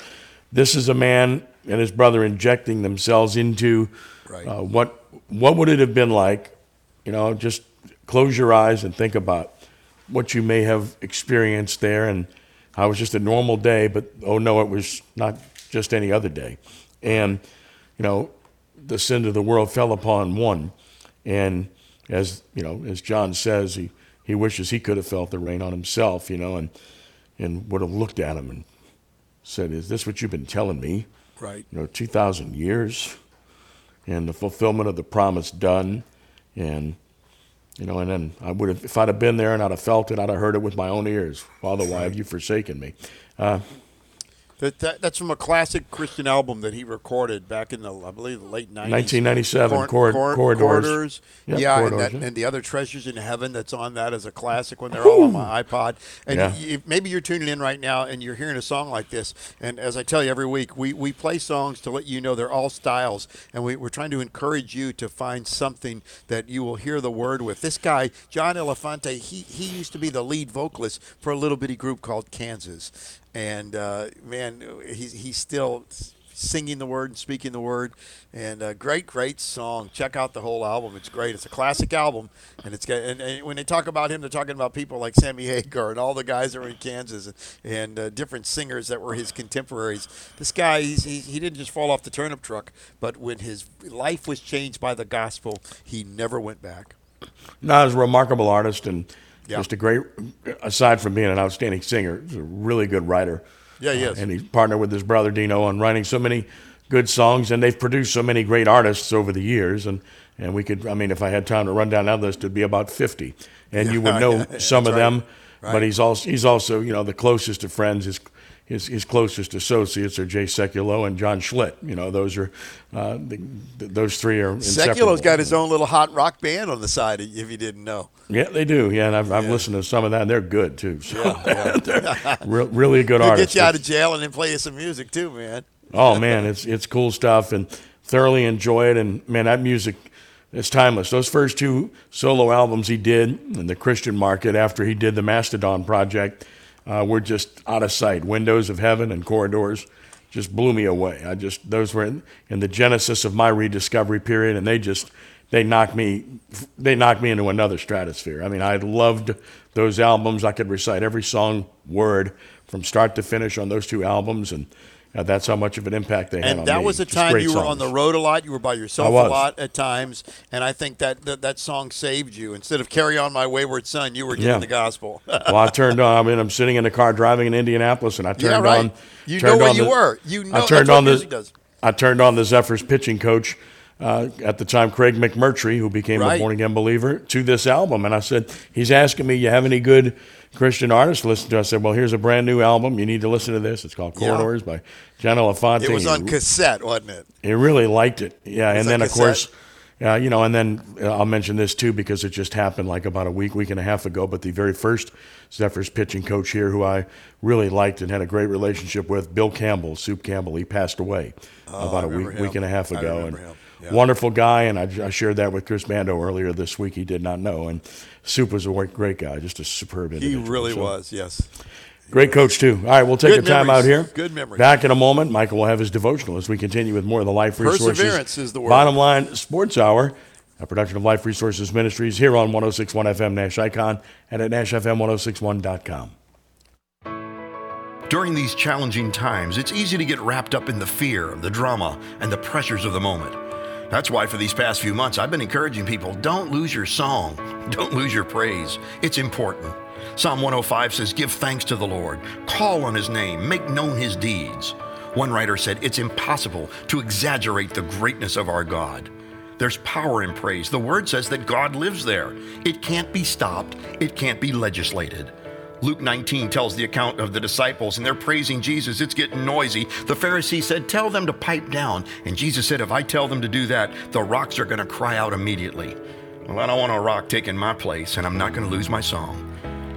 this is a man and his brother injecting themselves into Right. uh, what what would it have been like, you know, just close your eyes and think about what you may have experienced there and it was just a normal day, but oh no, it was not just any other day. And, you know, the sin of the world fell upon one. And as, you know, as John says, he, he wishes he could have felt the rain on himself, you know, and, and would have looked at him and said, Is this what you've been telling me? Right. You know, 2,000 years and the fulfillment of the promise done. And, you know, and then I would have, if I'd have been there and I'd have felt it, I'd have heard it with my own ears. Father, why have you forsaken me? Uh, That, that, that's from a classic Christian album that he recorded back in the, I believe, the late 90s. 1997, Cor- Corridors. Corridors. Yep, yeah, Corridors, and, that, yeah. and the other Treasures in Heaven that's on that is a classic when they're all on my iPod. And Yeah. you, maybe you're tuning in right now and you're hearing a song like this. And as I tell you every week, we, we play songs to let you know they're all styles. And we, we're trying to encourage you to find something that you will hear the word with. This guy, John Elefante, he, he used to be the lead vocalist for a little bitty group called Kansas. And uh, man, he's, he's still singing the word and speaking the word. And a great, great song. Check out the whole album. It's great. It's a classic album, and it's got. And, and when they talk about him, they're talking about people like Sammy Hagar and all the guys that were in Kansas and, and uh, different singers that were his contemporaries. This guy, he's, he, he didn't just fall off the turnip truck, but when his life was changed by the gospel, he never went back. No, he's a remarkable artist and Yeah. just a great, aside from being an outstanding singer, he's a really good writer. Yeah, he Uh, and he's partnered with his brother Dino on writing so many good songs, and they've produced so many great artists over the years. And, and we could, I mean, if I had time to run down that list, it'd be about 50. And you would know Yeah, some of right. them, Right. but he's also, he's also, you know, the closest of friends. His, his, his closest associates are Jay Sekulow and John Schlitt. You know, those are, uh, the, th those three are. Sekulow's got his own little hot rock band on the side, if you didn't know. Yeah, they do. Yeah, and I've, I've listened to some of that, and they're good too. So Yeah, they're re- really good He'll artists. get you out of jail and then play you some music too, man. oh man, it's it's cool stuff, and thoroughly enjoy it. And man, that music is timeless. Those first two solo albums he did in the Christian market after he did the Mastodon project uh, were just out of sight. Windows of Heaven and Corridors just blew me away. I just those were in, in the genesis of my rediscovery period, and they just they knocked me they knocked me into another stratosphere. I mean, I loved those albums. I could recite every song word from start to finish on those two albums, and uh, that's how much of an impact they had on And that me. was a Just time you were songs. on the road a lot. You were by yourself a lot at times, and I think that that, that song saved you. Instead of "Carry On My Wayward Son," you were getting Yeah. the gospel. well, I turned on. I mean, I'm sitting in the car driving in Indianapolis, and I turned Yeah, right. on. You turned know where on you the- were. You know- I turned what on the. music does. I turned on the Zephyrs pitching coach uh, at the time, Craig McMurtry, who became a born again believer, to this album, and I said, he's asking me, you have any good Christian artists to listen to? I said, well, here's a brand new album. You need to listen to this. It's called Yeah. Corridors by John Elefante. it was He on cassette, wasn't it? he really liked it. Yeah, Was and then of course, uh, you know, and then uh, I'll mention this too because it just happened like about a week, week and a half ago. But the very first Zephyrs pitching coach here, who I really liked and had a great relationship with, Bill Campbell, Soup Campbell, he passed away Oh, about I a week, week and a half ago. and him. Yeah. Wonderful guy, and I, I shared that with Chris Bando earlier this week. He did not know, and Soup was a great- great guy, just a superb individual. He really So, was. Yes. Great coach too. All right, we'll take Good a time out here. Good memories. Back in a moment, Michael will have his devotional as we continue with more of the Life Resources. Perseverance is the word. Bottom line, Sports Hour, a production of Life Resources Ministries here on 106.1 FM Nash Icon and at NashFM1061.com. During these challenging times, it's easy to get wrapped up in the fear, the drama, and the pressures of the moment. That's why for these past few months, I've been encouraging people don't lose your song, don't lose your praise. It's important. Psalm 105 says, Give thanks to the Lord, call on his name, make known his deeds. One writer said, It's impossible to exaggerate the greatness of our God. There's power in praise. The word says that God lives there. It can't be stopped, it can't be legislated. Luke 19 tells the account of the disciples, and they're praising Jesus. It's getting noisy. The Pharisee said, Tell them to pipe down. And Jesus said, If I tell them to do that, the rocks are going to cry out immediately. Well, I don't want a rock taking my place, and I'm not going to lose my song.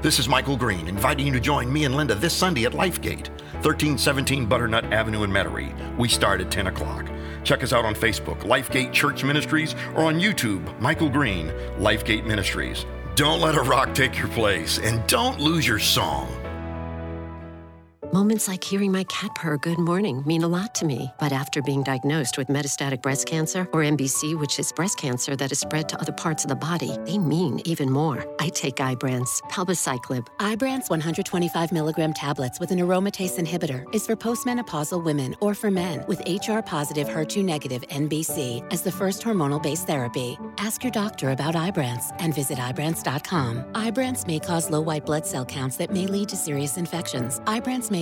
This is Michael Green, inviting you to join me and Linda this Sunday at Lifegate, 1317 Butternut Avenue in Metairie. We start at 10 o'clock. Check us out on Facebook, Lifegate Church Ministries, or on YouTube, Michael Green, Lifegate Ministries. Don't let a rock take your place, and don't lose your song. Moments like hearing my cat purr good morning mean a lot to me. But after being diagnosed with metastatic breast cancer, or MBC, which is breast cancer that is spread to other parts of the body, they mean even more. I take Ibrance, palbociclib. Ibrance 125 milligram tablets with an aromatase inhibitor is for postmenopausal women or for men with HR positive HER2 negative MBC as the first hormonal based therapy. Ask your doctor about Ibrance and visit Ibrance.com. Ibrance may cause low white blood cell counts that may lead to serious infections. Ibrance may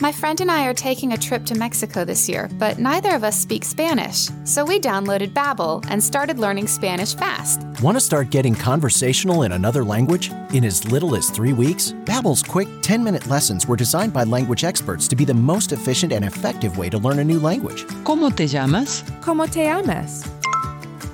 My friend and I are taking a trip to Mexico this year, but neither of us speak Spanish. So we downloaded Babbel and started learning Spanish fast. Want to start getting conversational in another language? In as little as 3 weeks, Babbel's quick 10-minute lessons were designed by language experts to be the most efficient and effective way to learn a new language. ¿Cómo te llamas? ¿Cómo te llamas?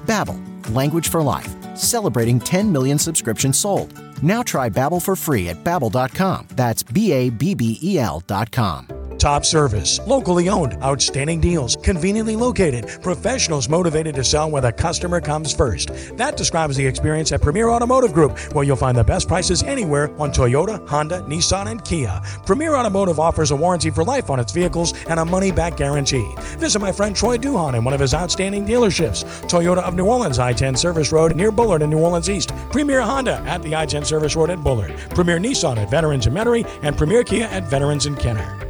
Babbel, language for life. Celebrating 10 million subscriptions sold. Now try Babbel for free at babbel.com. That's B A B B E L.com. Top service, locally owned, outstanding deals, conveniently located, professionals motivated to sell where the customer comes first. That describes the experience at Premier Automotive Group, where you'll find the best prices anywhere on Toyota, Honda, Nissan, and Kia. Premier Automotive offers a warranty for life on its vehicles and a money back guarantee. Visit my friend Troy Duhon in one of his outstanding dealerships Toyota of New Orleans, I 10 Service Road near Bullard in New Orleans East, Premier Honda at the I 10 Service Road at Bullard, Premier Nissan at Veterans in Metairie, and Premier Kia at Veterans in Kenner.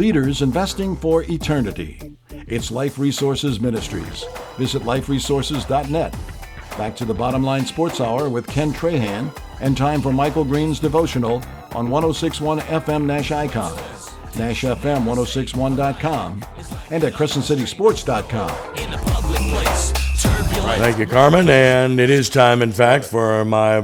Leaders investing for eternity. It's Life Resources Ministries. Visit liferesources.net. Back to the Bottom Line Sports Hour with Ken Trahan and time for Michael Green's devotional on 1061 FM Nash Icon, NashFM1061.com, and at CrescentCitySports.com. Thank you, Carmen. And it is time, in fact, for my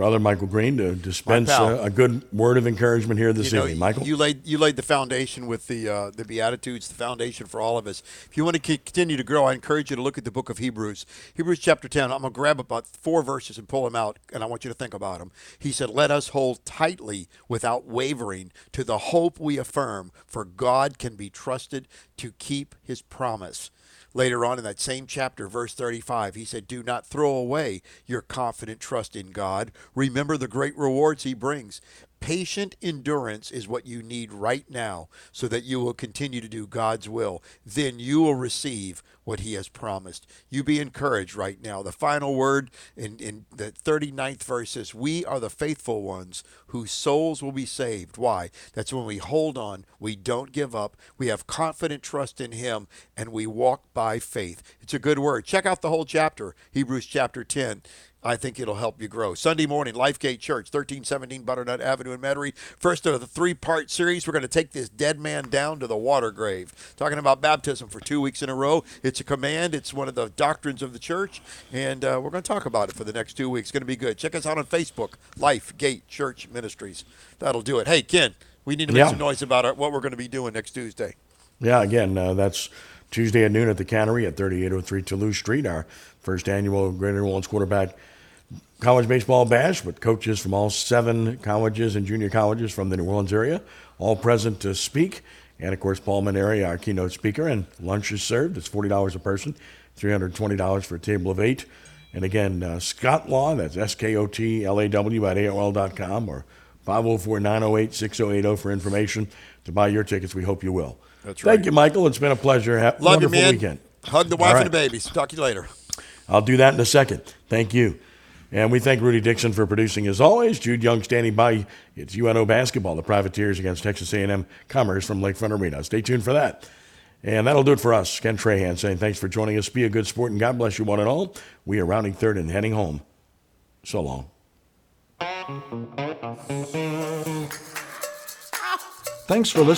brother Michael Green to dispense a, a good word of encouragement here this You know, evening. Michael? you laid you laid the foundation with the uh, the Beatitudes, the foundation for all of us. If you want to continue to grow, I encourage you to look at the book of Hebrews, Hebrews chapter ten. I'm gonna grab about four verses and pull them out, and I want you to think about them. He said, "Let us hold tightly, without wavering, to the hope we affirm, for God can be trusted to keep His promise." Later on in that same chapter, verse 35, he said, Do not throw away your confident trust in God. Remember the great rewards he brings. Patient endurance is what you need right now so that you will continue to do God's will. Then you will receive what he has promised. You be encouraged right now. The final word in, in the 39th verse says, We are the faithful ones whose souls will be saved. Why? That's when we hold on, we don't give up, we have confident trust in him, and we walk by faith. It's a good word. Check out the whole chapter, Hebrews chapter 10. I think it'll help you grow. Sunday morning, Lifegate Church, 1317 Butternut Avenue in Metairie. First of the three part series, we're going to take this dead man down to the water grave. Talking about baptism for two weeks in a row. It's a command, it's one of the doctrines of the church, and uh, we're going to talk about it for the next two weeks. It's going to be good. Check us out on Facebook, Lifegate Church Ministries. That'll do it. Hey, Ken, we need to make Yeah. some noise about our, what we're going to be doing next Tuesday. Yeah, again, uh, that's Tuesday at noon at the Cannery at 3803 Toulouse Street, our first annual Greater New Orleans Quarterback college baseball bash with coaches from all seven colleges and junior colleges from the New Orleans area, all present to speak. And of course, Paul Mainieri, our keynote speaker, and lunch is served. It's $40 a person, $320 for a table of eight. And again, uh, Skot Law, that's S K O T L A W at AOL.com or 504 908 6080 for information to buy your tickets. We hope you will. That's right. Thank you, Michael. It's been a pleasure. Have Love you, man. weekend. Hug the wife right. and the babies. Talk to you later. I'll do that in a second. Thank you. And we thank Rudy Dixon for producing as always. Jude Young standing by. It's UNO basketball, the Privateers against Texas A&M Commerce from Lakefront Arena. Stay tuned for that. And that'll do it for us. Ken Trahan saying thanks for joining us. Be a good sport and God bless you one and all. We are rounding third and heading home. So long. Thanks for listening.